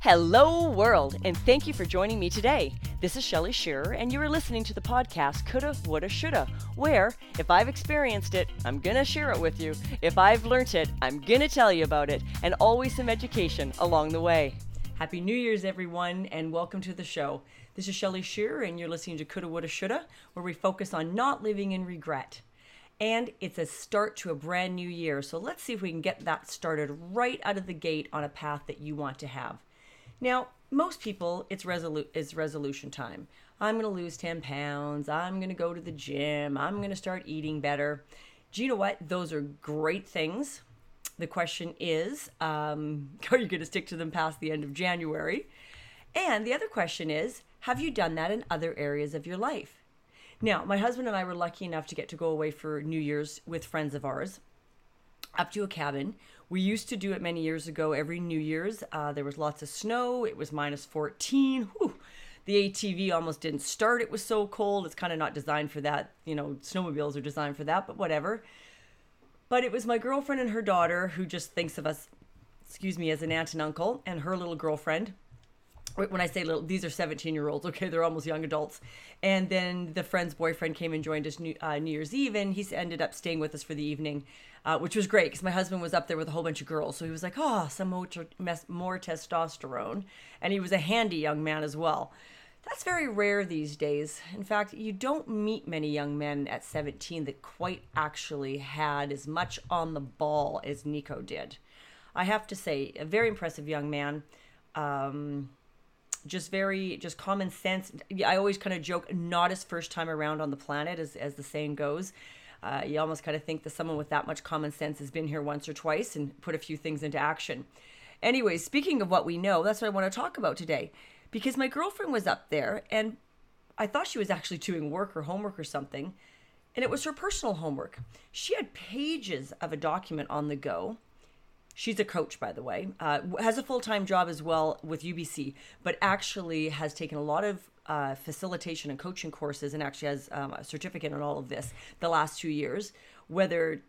Hello, world, and thank you for joining me today. This is Shelly Shearer, and you are listening to the podcast Coulda, Woulda, Shoulda, where if I've experienced it, I'm gonna share it with you. If I've learnt it, I'm gonna tell you about it, and always some education along the way. Happy New Year's, everyone, and welcome to the show. This is Shelly Shearer, and you're listening to Coulda, Woulda, Shoulda, where we focus on not living in regret. And it's a start to a brand new year. So let's see if we can get that started right out of the gate on a path that you want to have. Now, most people, it's resolu- it's resolution time. I'm going to lose 10 pounds. I'm going to go to the gym. I'm going to start eating better. Do you know what? Those are great things. The question is, um, are you going to stick to them past the end of January? And the other question is, have you done that in other areas of your life? Now, my husband and I were lucky enough to get to go away for New Year's with friends of ours up to a cabin. We used to do it many years ago every New Year's. Uh, there was lots of snow. It was minus 14. Whew. The ATV almost didn't start. It was so cold. It's kind of not designed for that. You know, snowmobiles are designed for that, but whatever. But it was my girlfriend and her daughter who just thinks of us, excuse me, as an aunt and uncle, and her little girlfriend when I say little, these are 17 year olds, okay, they're almost young adults. And then the friend's boyfriend came and joined us New, uh, New Year's Eve, and he ended up staying with us for the evening, uh, which was great because my husband was up there with a whole bunch of girls. So he was like, oh, some more, more testosterone. And he was a handy young man as well. That's very rare these days. In fact, you don't meet many young men at 17 that quite actually had as much on the ball as Nico did. I have to say, a very impressive young man. Um, just very just common sense. I always kind of joke not his first time around on the planet as, as the saying goes. Uh, you almost kind of think that someone with that much common sense has been here once or twice and put a few things into action. Anyways speaking of what we know that's what i want to talk about today. Because my girlfriend was up there and i thought she was actually doing work or homework or something and it was her personal homework. She had pages of a document on the go She's a coach, by the way, uh, has a full time job as well with UBC, but actually has taken a lot of uh, facilitation and coaching courses and actually has um, a certificate in all of this the last two years. Whether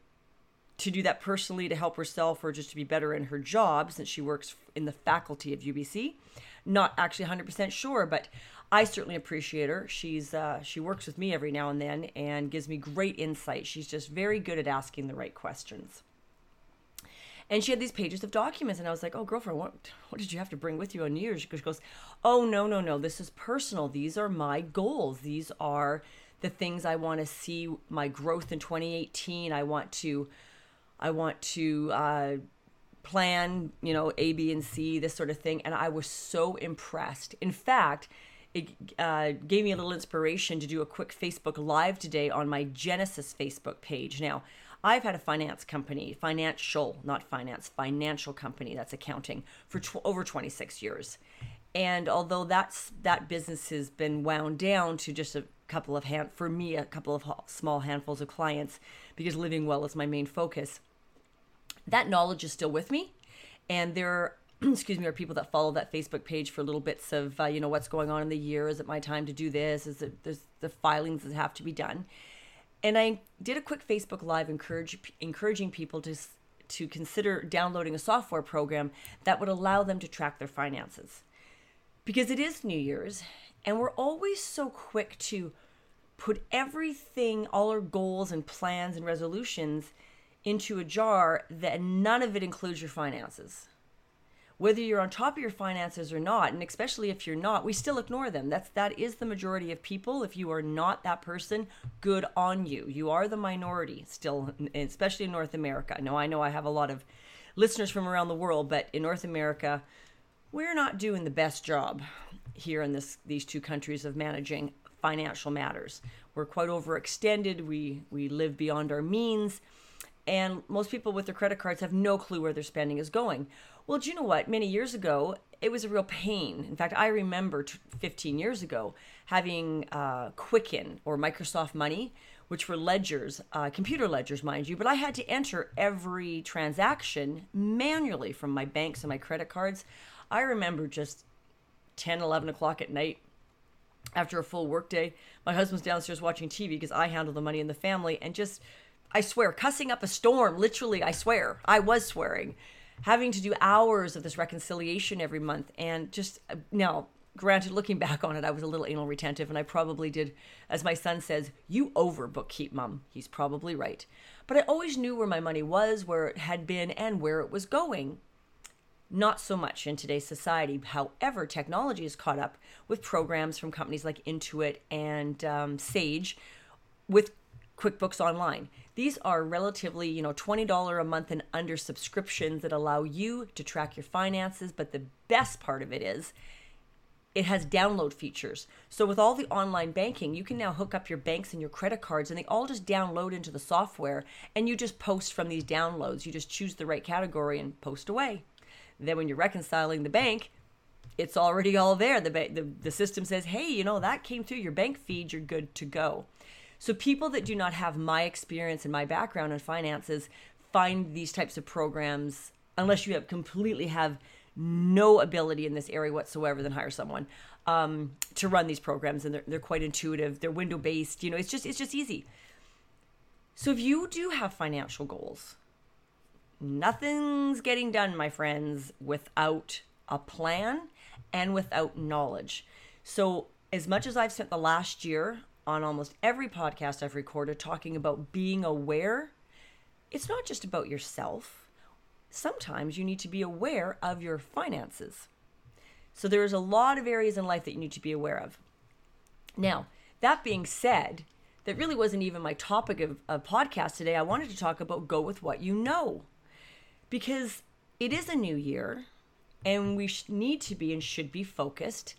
to do that personally to help herself or just to be better in her job since she works in the faculty of UBC. Not actually 100% sure, but I certainly appreciate her. She's uh, she works with me every now and then and gives me great insight. She's just very good at asking the right questions. And she had these pages of documents, and I was like, "Oh, girlfriend, what what did you have to bring with you on New Year's?" She goes, "Oh, no, no, no. This is personal. These are my goals. These are the things I want to see my growth in 2018. I want to, I want to." Uh, plan, you know, A, B, and C, this sort of thing. And I was so impressed. In fact, it uh, gave me a little inspiration to do a quick Facebook Live today on my Genesis Facebook page. Now, I've had a finance company, financial, not finance, financial company that's accounting for tw- over 26 years. And although that's that business has been wound down to just a couple of hand for me a couple of small handfuls of clients because living well is my main focus. That knowledge is still with me, and there excuse me, are people that follow that Facebook page for little bits of, uh, you know, what's going on in the year. Is it my time to do this? Is it there's the filings that have to be done? And I did a quick Facebook Live encourage, encouraging people to, to consider downloading a software program that would allow them to track their finances. Because it is New Year's, and we're always so quick to put everything, all our goals and plans and resolutions into a jar that none of it includes your finances whether you're on top of your finances or not and especially if you're not we still ignore them. That's that is the majority of people. If you are not that person good on you. You are the minority still especially in north america. Now i know i have a lot of listeners from around the world but in north america we're not doing the best job here in this these two countries of managing financial matters. We're quite overextended. We we live beyond our means. And most people with their credit cards have no clue where their spending is going well, do you know what? Many years ago, it was a real pain. In fact, I remember 15 years ago having uh, Quicken or Microsoft Money, which were ledgers, uh, computer ledgers, mind you, but I had to enter every transaction manually from my banks and my credit cards. I remember just 10, 11 o'clock at night after a full workday. My husband's downstairs watching TV because I handle the money in the family and just, I swear, cussing up a storm. Literally, I swear. I was swearing having to do hours of this reconciliation every month and just uh, now granted looking back on it i was a little anal retentive and i probably did as my son says you over bookkeep mom he's probably right but i always knew where my money was where it had been and where it was going not so much in today's society. However, technology has caught up with programs from companies like Intuit and um, Sage with QuickBooks Online. These are relatively, you know, $20 a month and under subscriptions that allow you to track your finances. But the best part of it is it has download features. So with all the online banking, you can now hook up your banks and your credit cards and they all just download into the software and you just post from these downloads. You just choose the right category and post away. Then when you're reconciling the bank, it's already all there. The, the, the system says, hey, you know, that came through your bank feed, you're good to go. So people that do not have my experience and my background in finances find these types of programs, unless you have completely have no ability in this area whatsoever, then hire someone um, to run these programs. And they're, they're quite intuitive. They're window based. You know, it's just it's just easy. So if you do have financial goals, Nothing's getting done, my friends, without a plan and without knowledge. So, as much as I've spent the last year on almost every podcast I've recorded talking about being aware, it's not just about yourself. Sometimes you need to be aware of your finances. So, there's a lot of areas in life that you need to be aware of. Now, that being said, that really wasn't even my topic of, of podcast today. I wanted to talk about go with what you know because it is a new year and we need to be and should be focused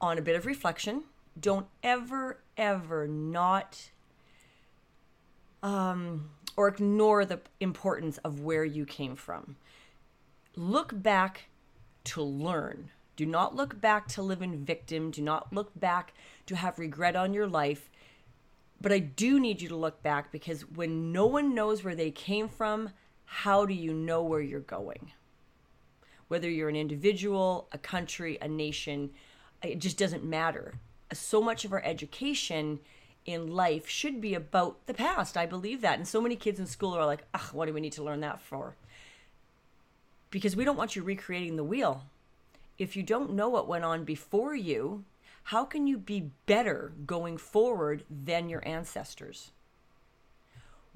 on a bit of reflection. Don't ever, ever not um, or ignore the importance of where you came from. Look back to learn. Do not look back to live in victim. Do not look back to have regret on your life. But I do need you to look back because when no one knows where they came from, how do you know where you're going? Whether you're an individual, a country, a nation, it just doesn't matter. So much of our education in life should be about the past. I believe that. And so many kids in school are like, ugh, what do we need to learn that for? Because we don't want you recreating the wheel. If you don't know what went on before you, how can you be better going forward than your ancestors?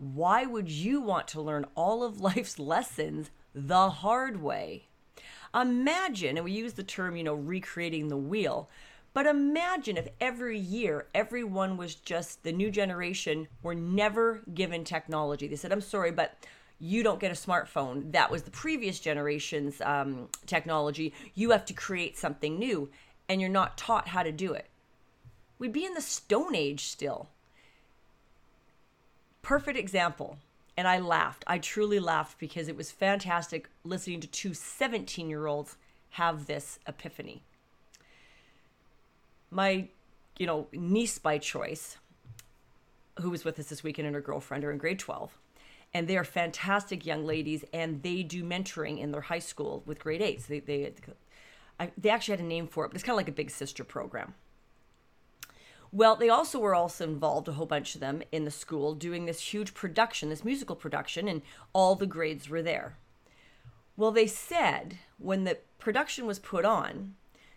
why would you want to learn all of life's lessons the hard way? Imagine, and we use the term, you know, recreating the wheel, but imagine if every year everyone was just the new generation were never given technology. They said, I'm sorry, but you don't get a smartphone. That was the previous generation's um, technology. You have to create something new, and you're not taught how to do it. We'd be in the Stone Age still perfect example. And I laughed. I truly laughed because it was fantastic listening to two 17 year olds have this epiphany. My, you know, niece by choice, who was with us this weekend and her girlfriend are in grade 12. And they are fantastic young ladies and they do mentoring in their high school with grade eights. They, they, I, they actually had a name for it, but it's kind of like a big sister program. Well, they also were also involved, a whole bunch of them, in the school doing this huge production, this musical production, and all the grades were there. Well, they said when the production was put on,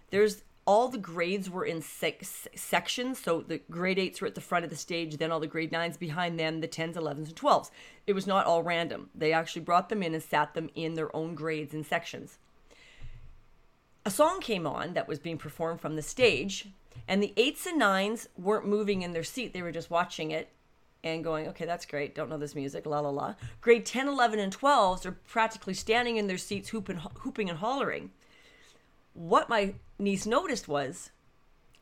there's all the grades were in six sections. So the grade eights were at the front of the stage, then all the grade nines behind them, the 10s, 11s, and 12s. It was not all random. They actually brought them in and sat them in their own grades and sections. A song came on that was being performed from the stage and the eights and nines weren't moving in their seat, they were just watching it and going, okay, that's great. Don't know this music, la la la. Grade 10, 11, and 12s are practically standing in their seats, hooping, hooping and hollering. What my niece noticed was,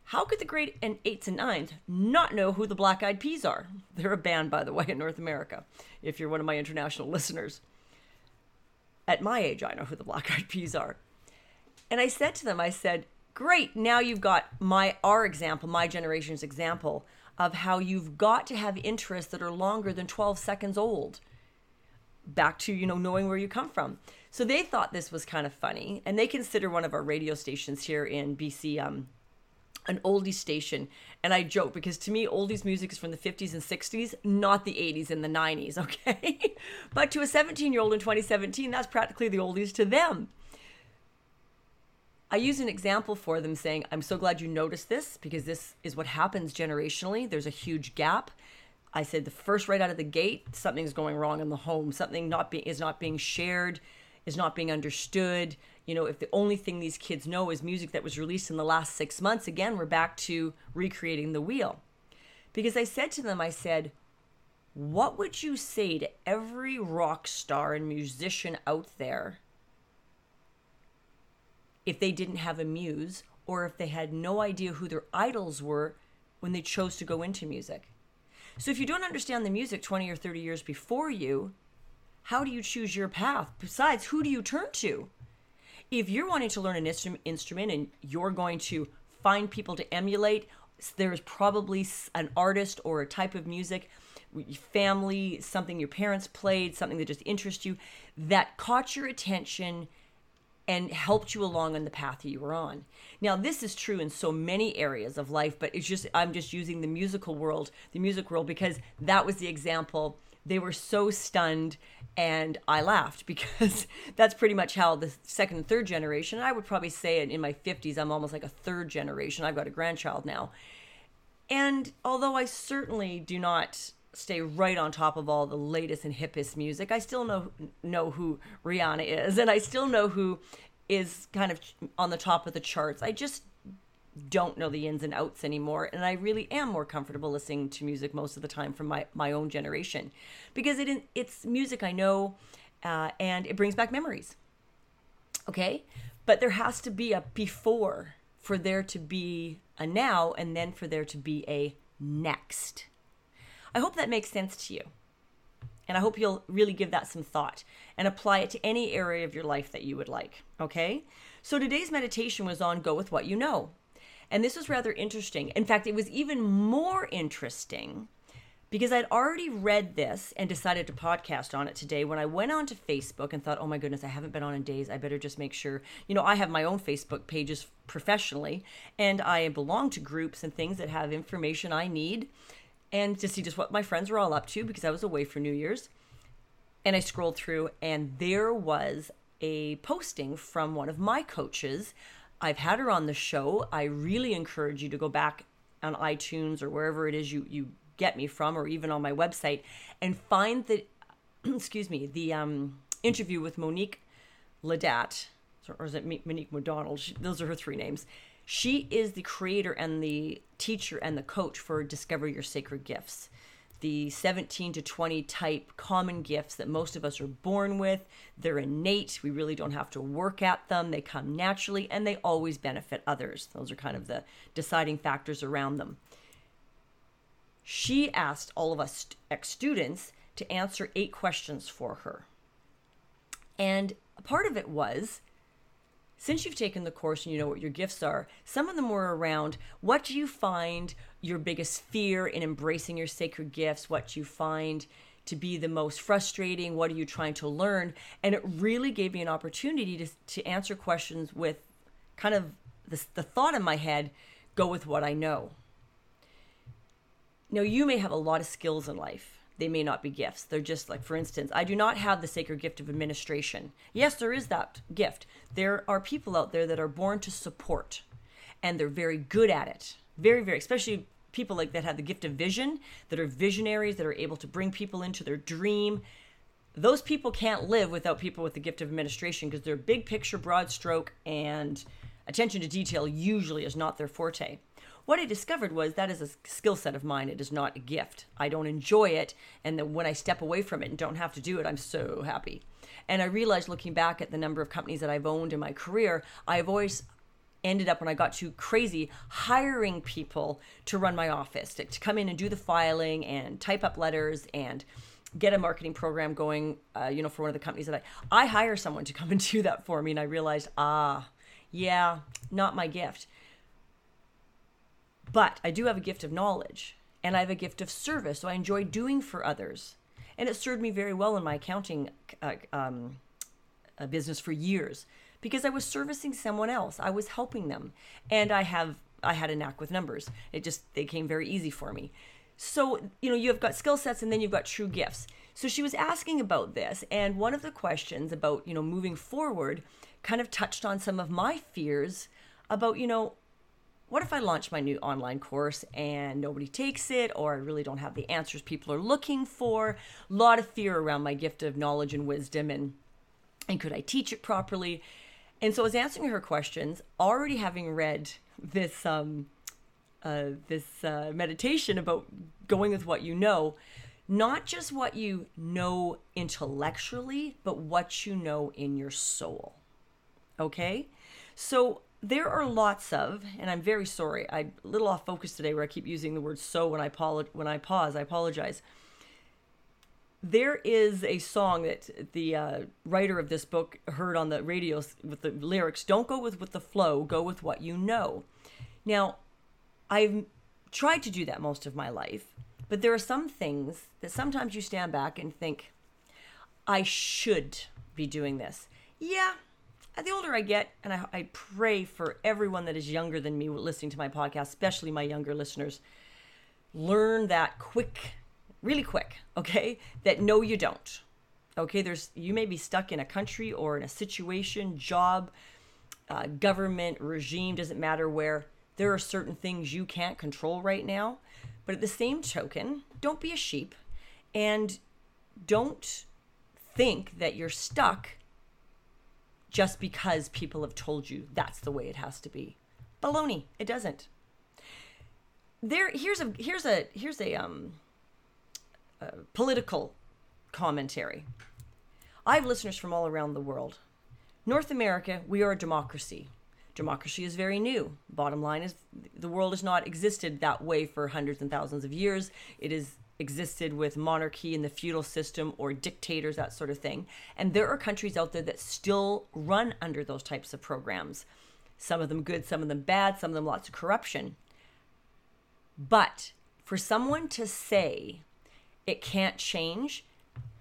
how could the grade and eights and nines not know who the Black Eyed Peas are? They're a band, by the way, in North America, if you're one of my international listeners. At my age, I know who the Black Eyed Peas are. And I said to them, I said, great now you've got my our example my generation's example of how you've got to have interests that are longer than 12 seconds old back to you know knowing where you come from so they thought this was kind of funny and they consider one of our radio stations here in bc um, an oldie station. And I joke because to me, oldies music is from the 50s and 60s, not the 80s and the 90s, okay? but to a 17 year old in 2017, that's practically the oldies to them. I use an example for them saying, I'm so glad you noticed this because this is what happens generationally. There's a huge gap. I said the first right out of the gate, something's going wrong in the home. Something not is not being shared, is not being understood. You know, if the only thing these kids know is music that was released in the last six months, again, we're back to recreating the wheel. Because I said to them, I said, what would you say to every rock star and musician out there if they didn't have a muse or if they had no idea who their idols were when they chose to go into music. So if you don't understand the music 20 or 30 years before you, how do you choose your path? Besides, who do you turn to? If you're wanting to learn an instru- instrument and you're going to find people to emulate, there's probably an artist or a type of music, family, something your parents played, something that just interests you, that caught your attention and helped you along on the path you were on. Now, this is true in so many areas of life, but it's just, I'm just using the musical world, the music world, because that was the example. They were so stunned, and I laughed because that's pretty much how the second and third generation, I would probably say in my 50s, I'm almost like a third generation. I've got a grandchild now. And although I certainly do not stay right on top of all the latest and hippest music. I still know know who Rihanna is, and I still know who is kind of on the top of the charts. I just don't know the ins and outs anymore, and I really am more comfortable listening to music most of the time from my my own generation, because it it's music I know, uh, and it brings back memories. Okay, but there has to be a before for there to be a now, and then for there to be a next. I hope that makes sense to you. And I hope you'll really give that some thought and apply it to any area of your life that you would like. Okay? So today's meditation was on go with what you know. And this was rather interesting. In fact, it was even more interesting because I'd already read this and decided to podcast on it today when I went onto Facebook and thought, oh my goodness, I haven't been on in days. I better just make sure. You know, I have my own Facebook pages professionally and I belong to groups and things that have information I need and to see just what my friends were all up to because I was away for New Year's. And I scrolled through, and there was a posting from one of my coaches. I've had her on the show. I really encourage you to go back on iTunes or wherever it is you, you get me from, or even on my website, and find the, excuse me, the um, interview with Monique Ladat, or is it Monique McDonald? Those are her three names. She is the creator and the teacher and the coach for Discover Your Sacred Gifts. The 17 to 20 type common gifts that most of us are born with. They're innate. We really don't have to work at them. They come naturally and they always benefit others. Those are kind of the deciding factors around them. She asked all of us ex students to answer eight questions for her. And part of it was since you've taken the course and you know what your gifts are, some of them were around what do you find your biggest fear in embracing your sacred gifts? What you find to be the most frustrating? What are you trying to learn? And it really gave me an opportunity to, to answer questions with kind of the, the thought in my head go with what I know. Now, you may have a lot of skills in life they may not be gifts. They're just like, for instance, I do not have the sacred gift of administration. Yes, there is that gift. There are people out there that are born to support, and they're very good at it. Very, very, especially people like that have the gift of vision, that are visionaries, that are able to bring people into their dream. Those people can't live without people with the gift of administration because they're big picture, broad stroke, and attention to detail usually is not their forte. What I discovered was that is a skill set of mine. It is not a gift. I don't enjoy it. And then when I step away from it and don't have to do it, I'm so happy. And I realized looking back at the number of companies that I've owned in my career, I've always ended up when I got too crazy hiring people to run my office, to, to come in and do the filing and type up letters and get a marketing program going, uh, you know, for one of the companies that I, I hire someone to come and do that for me. And I realized, ah, yeah, not my gift. But I do have a gift of knowledge and I have a gift of service. So I enjoy doing for others. And it served me very well in my accounting uh, um, business for years because I was servicing someone else. I was helping them. And I have I had a knack with numbers. It just they came very easy for me. So, you know, you've got skill sets and then you've got true gifts. So she was asking about this and one of the questions about, you know, moving forward kind of touched on some of my fears about, you know, what if I launch my new online course and nobody takes it, or I really don't have the answers people are looking for? A lot of fear around my gift of knowledge and wisdom, and and could I teach it properly? And so I was answering her questions, already having read this um, uh, this uh, meditation about going with what you know, not just what you know intellectually, but what you know in your soul. Okay, so there are lots of, and I'm very sorry, I'm a little off focus today where I keep using the word so when I, when I pause, I apologize. There is a song that the uh, writer of this book heard on the radio with the lyrics Don't go with, with the flow, go with what you know. Now, I've tried to do that most of my life, but there are some things that sometimes you stand back and think, I should be doing this. Yeah, the older I get, and I, I, pray for everyone that is younger than me listening to my podcast, especially my younger listeners, learn that quick, really quick, okay? That no, you don't. Okay, there's you may be stuck in a country or in a situation, job, uh, government, regime, doesn't matter where. There are certain things you can't control right now. But at the same token, don't be a sheep and don't think that you're stuck just because people have told you that's the way it has to be. Baloney. It doesn't. There here's a here's a here's a um a political commentary. I have listeners from all around the world. North America, we are a democracy. Democracy is very new. Bottom line is the world has not existed that way for hundreds and thousands of years. It is existed with monarchy and the feudal system or dictators, that sort of thing. And there are countries out there that still run under those types of programs. Some of them good, some of them bad, some of them lots of corruption. But for someone to say it can't change,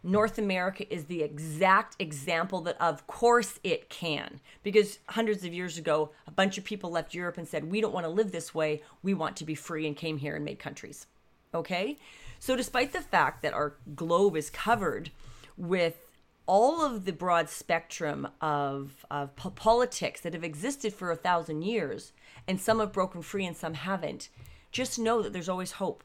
North America is the exact example that, of course, it can. Because hundreds of years ago, a bunch of people left Europe and said, We don't want to live this way. We want to be free, and came here and made countries. Okay? So, despite the fact that our globe is covered with all of the broad spectrum of, of po- politics that have existed for a thousand years, and some have broken free and some haven't, just know that there's always hope.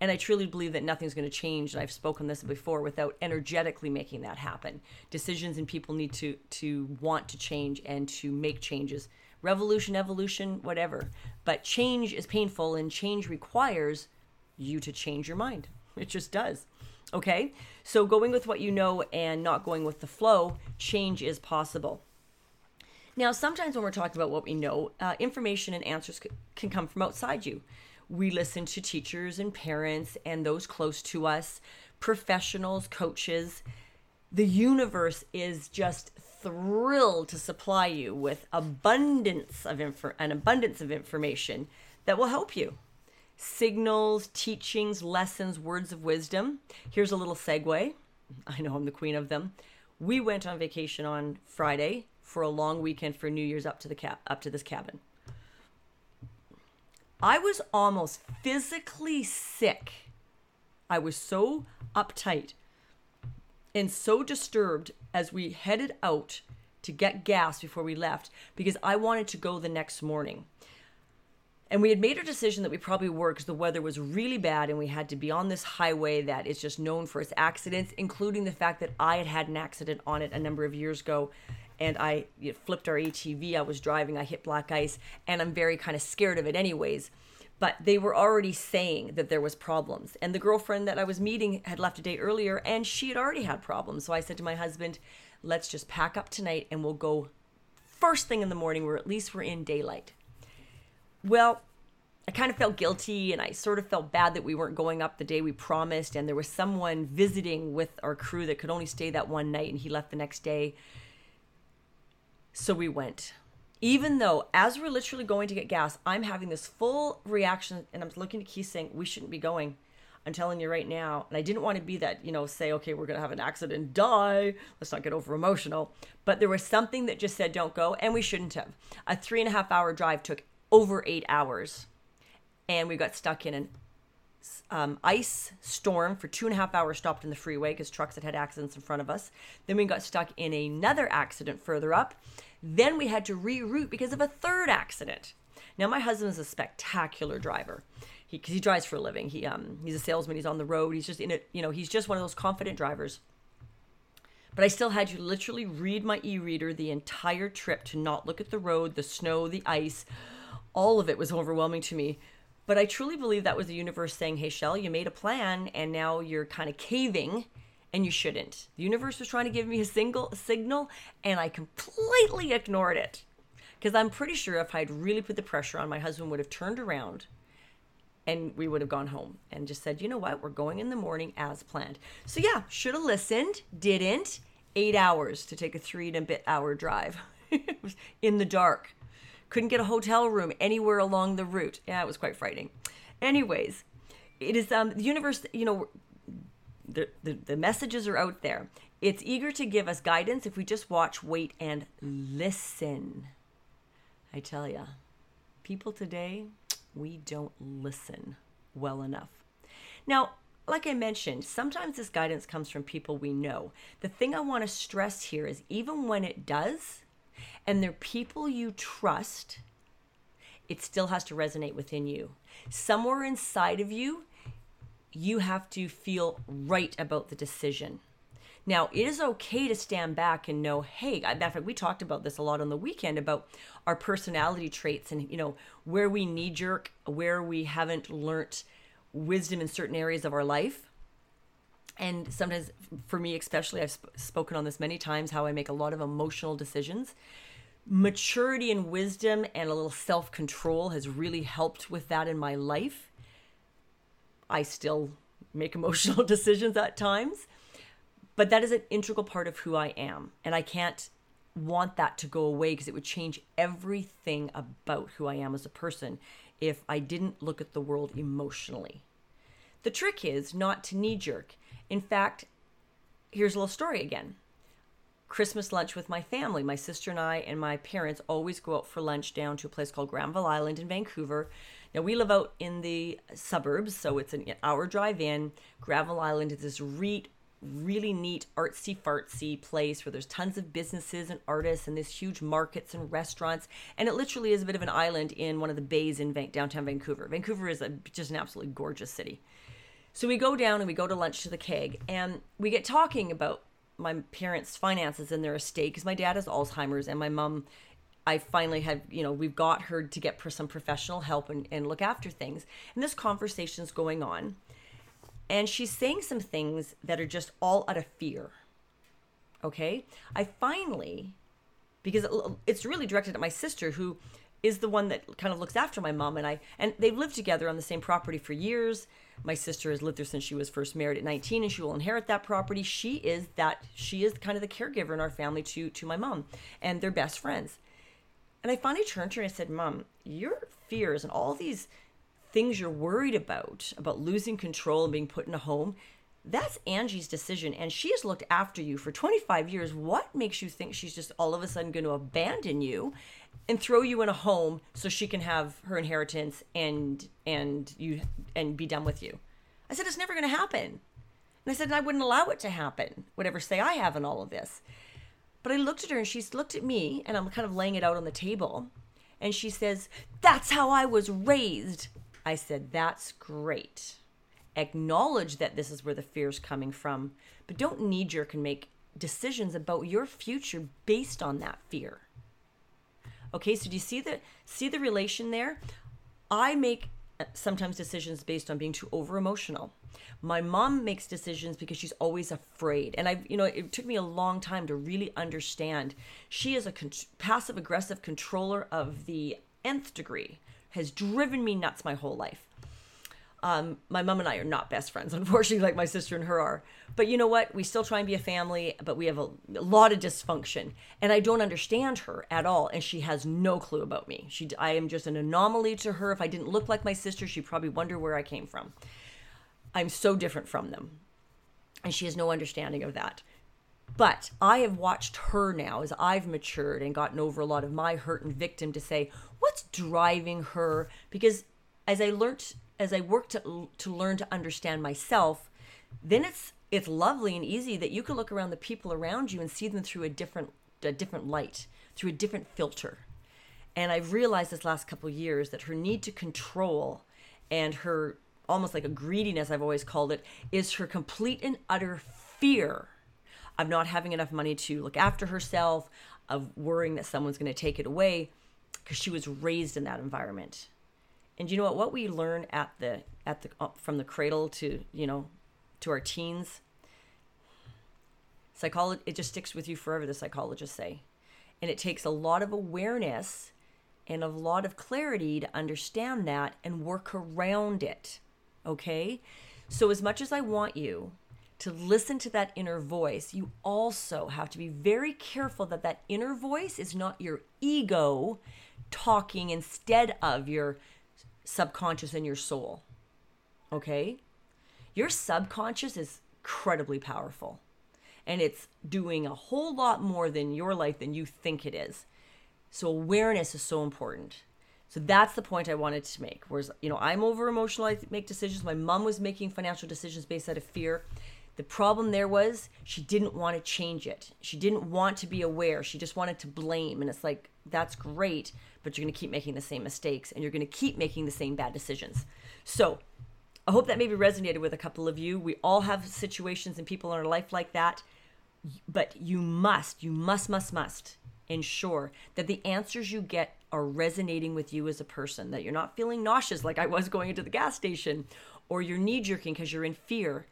And I truly believe that nothing's going to change. And I've spoken this before without energetically making that happen. Decisions and people need to to want to change and to make changes. Revolution, evolution, whatever. But change is painful, and change requires you to change your mind. It just does. Okay? So going with what you know and not going with the flow, change is possible. Now, sometimes when we're talking about what we know, uh, information and answers c- can come from outside you. We listen to teachers and parents and those close to us, professionals, coaches. The universe is just thrilled to supply you with abundance of info- an abundance of information that will help you signals, teachings, lessons, words of wisdom. Here's a little segue. I know I'm the queen of them. We went on vacation on Friday for a long weekend for New Year's up to the cap up to this cabin. I was almost physically sick. I was so uptight and so disturbed as we headed out to get gas before we left because I wanted to go the next morning. And we had made a decision that we probably were because the weather was really bad and we had to be on this highway that is just known for its accidents, including the fact that I had had an accident on it a number of years ago and I flipped our ATV. I was driving, I hit black ice, and I'm very kind of scared of it, anyways. But they were already saying that there was problems, and the girlfriend that I was meeting had left a day earlier, and she had already had problems. So I said to my husband, "Let's just pack up tonight, and we'll go first thing in the morning, where at least we're in daylight." Well, I kind of felt guilty and I sort of felt bad that we weren't going up the day we promised. And there was someone visiting with our crew that could only stay that one night and he left the next day. So we went. Even though, as we're literally going to get gas, I'm having this full reaction and I'm looking to Keith saying, We shouldn't be going. I'm telling you right now. And I didn't want to be that, you know, say, okay, we're going to have an accident, die. Let's not get over emotional. But there was something that just said, don't go. And we shouldn't have. A three and a half hour drive took over eight hours. And we got stuck in an um, ice storm for two and a half hours, stopped in the freeway because trucks had had accidents in front of us. Then we got stuck in another accident further up. Then we had to reroute because of a third accident. Now, my husband is a spectacular driver. He, cause he drives for a living. He, um, he's a salesman. He's on the road. He's just in it. You know, he's just one of those confident drivers. But I still had to literally read my e-reader the entire trip to not look at the road, the snow, the ice. All of it was overwhelming to me. But I truly believe that was the universe saying, hey, Shell, you made a plan and now you're kind of caving and you shouldn't. The universe was trying to give me a single signal and I completely ignored it. Because I'm pretty sure if I'd really put the pressure on, my husband would have turned around and we would have gone home and just said, you know what, we're going in the morning as planned. So yeah, should have listened, didn't. Eight hours to take a three and a bit hour drive in the dark couldn't get a hotel room anywhere along the route. Yeah, it was quite frightening. Anyways, it is um, the universe, you know, the, the, the messages are out there. It's eager to give us guidance if we just watch, wait, and listen. I tell ya, people today, we don't listen well enough. Now, like I mentioned, sometimes this guidance comes from people we know. The thing I want to stress here is even when it does, and they're people you trust, it still has to resonate within you. Somewhere inside of you, you have to feel right about the decision. Now, it is okay to stand back and know, hey, in fact, we talked about this a lot on the weekend about our personality traits and, you know, where we knee jerk, where we haven't learnt wisdom in certain areas of our life. And sometimes, for me especially, I've sp- spoken on this many times how I make a lot of emotional decisions maturity and wisdom and a little self control has really helped with that in my life. I still make emotional decisions at times, but that is an integral part of who I am. And I can't want that to go away because it would change everything about who I am as a person if I didn't look at the world emotionally. The trick is not to knee jerk. In fact, here's a little story again. Christmas lunch with my family. My sister and I and my parents always go out for lunch down to a place called Granville Island in Vancouver. Now we live out in the suburbs, so it's an hour drive in. Granville Island is this re- really neat artsy fartsy place where there's tons of businesses and artists and these huge markets and restaurants and it literally is a bit of an island in one of the bays in downtown Vancouver. Vancouver is a, just an absolutely gorgeous city. So we go down and we go to lunch to the keg and we get talking about my parents' finances and their estate because my dad has Alzheimer's and my mom I finally had, you know, we've got her to get some professional help and, and look after things. And this conversation's going on. And she's saying some things that are just all out of fear. Okay. I finally, because it's really directed at my sister who is the one that kind of looks after my mom and I, and they've lived together on the same property for years. My sister has lived there since she was first married at 19 and she will inherit that property. She is that she is kind of the caregiver in our family to to my mom and they're best friends. And I finally turned to her and I said, "Mom, your fears and all these things you're worried about about losing control and being put in a home, that's Angie's decision and she has looked after you for 25 years. What makes you think she's just all of a sudden going to abandon you and throw you in a home so she can have her inheritance and and you and be done with you. I said it's never going to happen. And I said I wouldn't allow it to happen. Whatever say I have in all of this. But I looked at her and she looked at me and I'm kind of laying it out on the table and she says, "That's how I was raised." I said, "That's great." Acknowledge that this is where the fear is coming from, but don't knee jerk and make decisions about your future based on that fear. Okay, so do you see the see the relation there? I make uh, sometimes decisions based on being too over emotional. My mom makes decisions because she's always afraid. And I, you know, it took me a long time to really understand. She is a con- passive aggressive controller of the nth degree, has driven me nuts my whole life. Um, my mom and I are not best friends, unfortunately, like my sister and her are. But you know what? We still try and be a family, but we have a, a, lot of dysfunction, and I don't understand her at all, and she has no clue about me. She, I am just an anomaly to her. If I didn't look like my sister, she'd probably wonder where I came from. I'm so different from them, and she has no understanding of that. But I have watched her now as I've matured and gotten over a lot of my hurt and victim to say, what's driving her? Because as I learned, as I worked to, to learn to understand myself, then it's it's lovely and easy that you can look around the people around you and see them through a different a different light, through a different filter. And I've realized this last couple years that her need to control and her almost like a greediness, I've always called it, is her complete and utter fear of not having enough money to look after herself, of worrying that someone's going to take it away, because she was raised in that environment. And you know what? What we learn at the at the uh, from the cradle to you know to our teens, psychology it just sticks with you forever. The psychologists say, and it takes a lot of awareness and a lot of clarity to understand that and work around it. Okay, so as much as I want you to listen to that inner voice, you also have to be very careful that that inner voice is not your ego talking instead of your subconscious and your soul. Okay? Your subconscious is incredibly powerful and it's doing a whole lot more than your life than you think it is. So awareness is so important. So that's the point I wanted to make. Whereas, you know, I'm over emotional, I make decisions. My mom was making financial decisions based out of fear. The problem there was she didn't want to change it. She didn't want to be aware. She just wanted to blame. And it's like, that's great, but you're going to keep making the same mistakes and you're going to keep making the same bad decisions. So I hope that maybe resonated with a couple of you. We all have situations and people in our life like that. But you must, you must, must, must ensure that the answers you get are resonating with you as a person, that you're not feeling nauseous like I was going into the gas station, or you're knee jerking because you're in fear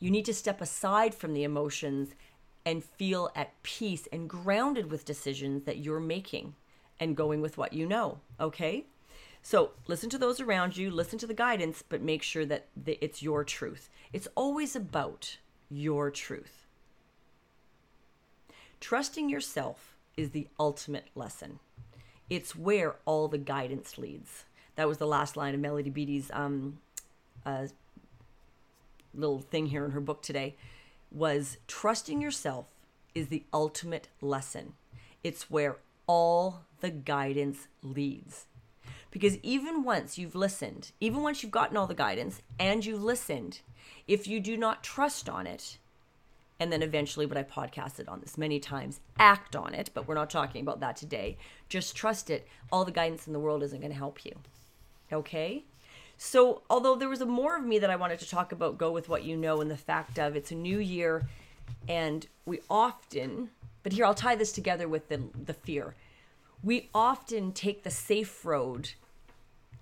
you need to step aside from the emotions and feel at peace and grounded with decisions that you're making and going with what you know. Okay? So listen to those around you, listen to the guidance, but make sure that it's your truth. It's always about your truth. Trusting yourself is the ultimate lesson. It's where all the guidance leads. That was the last line of Melody Beattie's um, uh, little thing here in her book today was trusting yourself is the ultimate lesson. It's where all the guidance leads. Because even once you've listened, even once you've gotten all the guidance and you've listened, if you do not trust on it, and then eventually, but I podcasted on this many times, act on it, but we're not talking about that today. Just trust it. All the guidance in the world isn't going to help you. Okay? So, although there was a more of me that I wanted to talk about, go with what you know, and the fact of it's a new year, and we often, but here I'll tie this together with the the fear. We often take the safe road,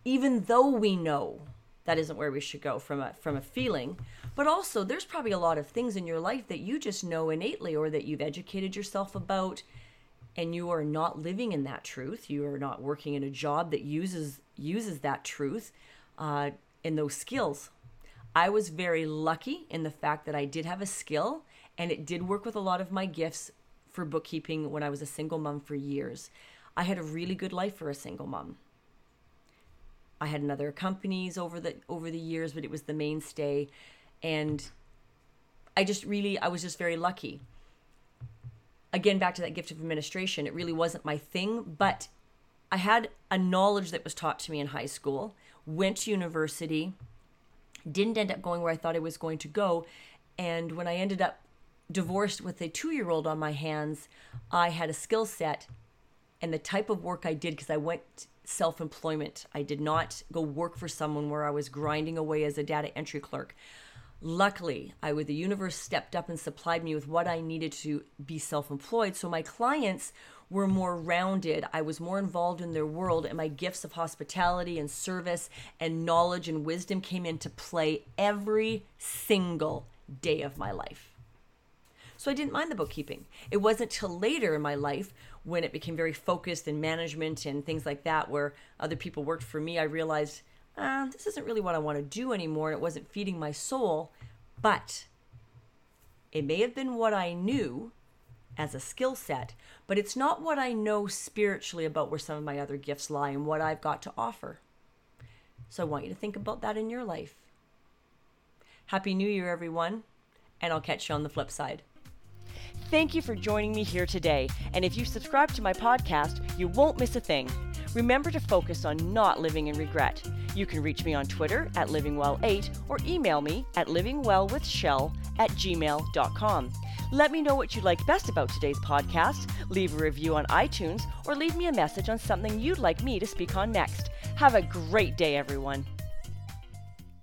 even though we know that isn't where we should go from a from a feeling. But also, there's probably a lot of things in your life that you just know innately, or that you've educated yourself about, and you are not living in that truth. You are not working in a job that uses uses that truth uh, in those skills. I was very lucky in the fact that I did have a skill and it did work with a lot of my gifts for bookkeeping when I was a single mom for years. I had a really good life for a single mom. I had another companies over the over the years, but it was the mainstay and I just really I was just very lucky. Again back to that gift of administration, it really wasn't my thing, but I had a knowledge that was taught to me in high school went to university, didn't end up going where I thought I was going to go. And when I ended up divorced with a two year old on my hands, I had a skill set and the type of work I did because I went self employment. I did not go work for someone where I was grinding away as a data entry clerk. Luckily, I the universe stepped up and supplied me with what I needed to be self employed. So my clients were more rounded. I was more involved in their world, and my gifts of hospitality and service and knowledge and wisdom came into play every single day of my life. So I didn't mind the bookkeeping. It wasn't till later in my life when it became very focused in management and things like that, where other people worked for me, I realized uh, this isn't really what I want to do anymore. And it wasn't feeding my soul, but it may have been what I knew as a skill set, but it's not what I know spiritually about where some of my other gifts lie and what I've got to offer. So I want you to think about that in your life. Happy New Year, everyone, and I'll catch you on the flip side. Thank you for joining me here today. And if you subscribe to my podcast, you won't miss a thing. Remember to focus on not living in regret. You can reach me on Twitter at livingwell8 or email me at livingwellwithshell at gmail.com. Let me know what you like best about today's podcast, leave a review on iTunes, or leave me a message on something you'd like me to speak on next. Have a great day, everyone.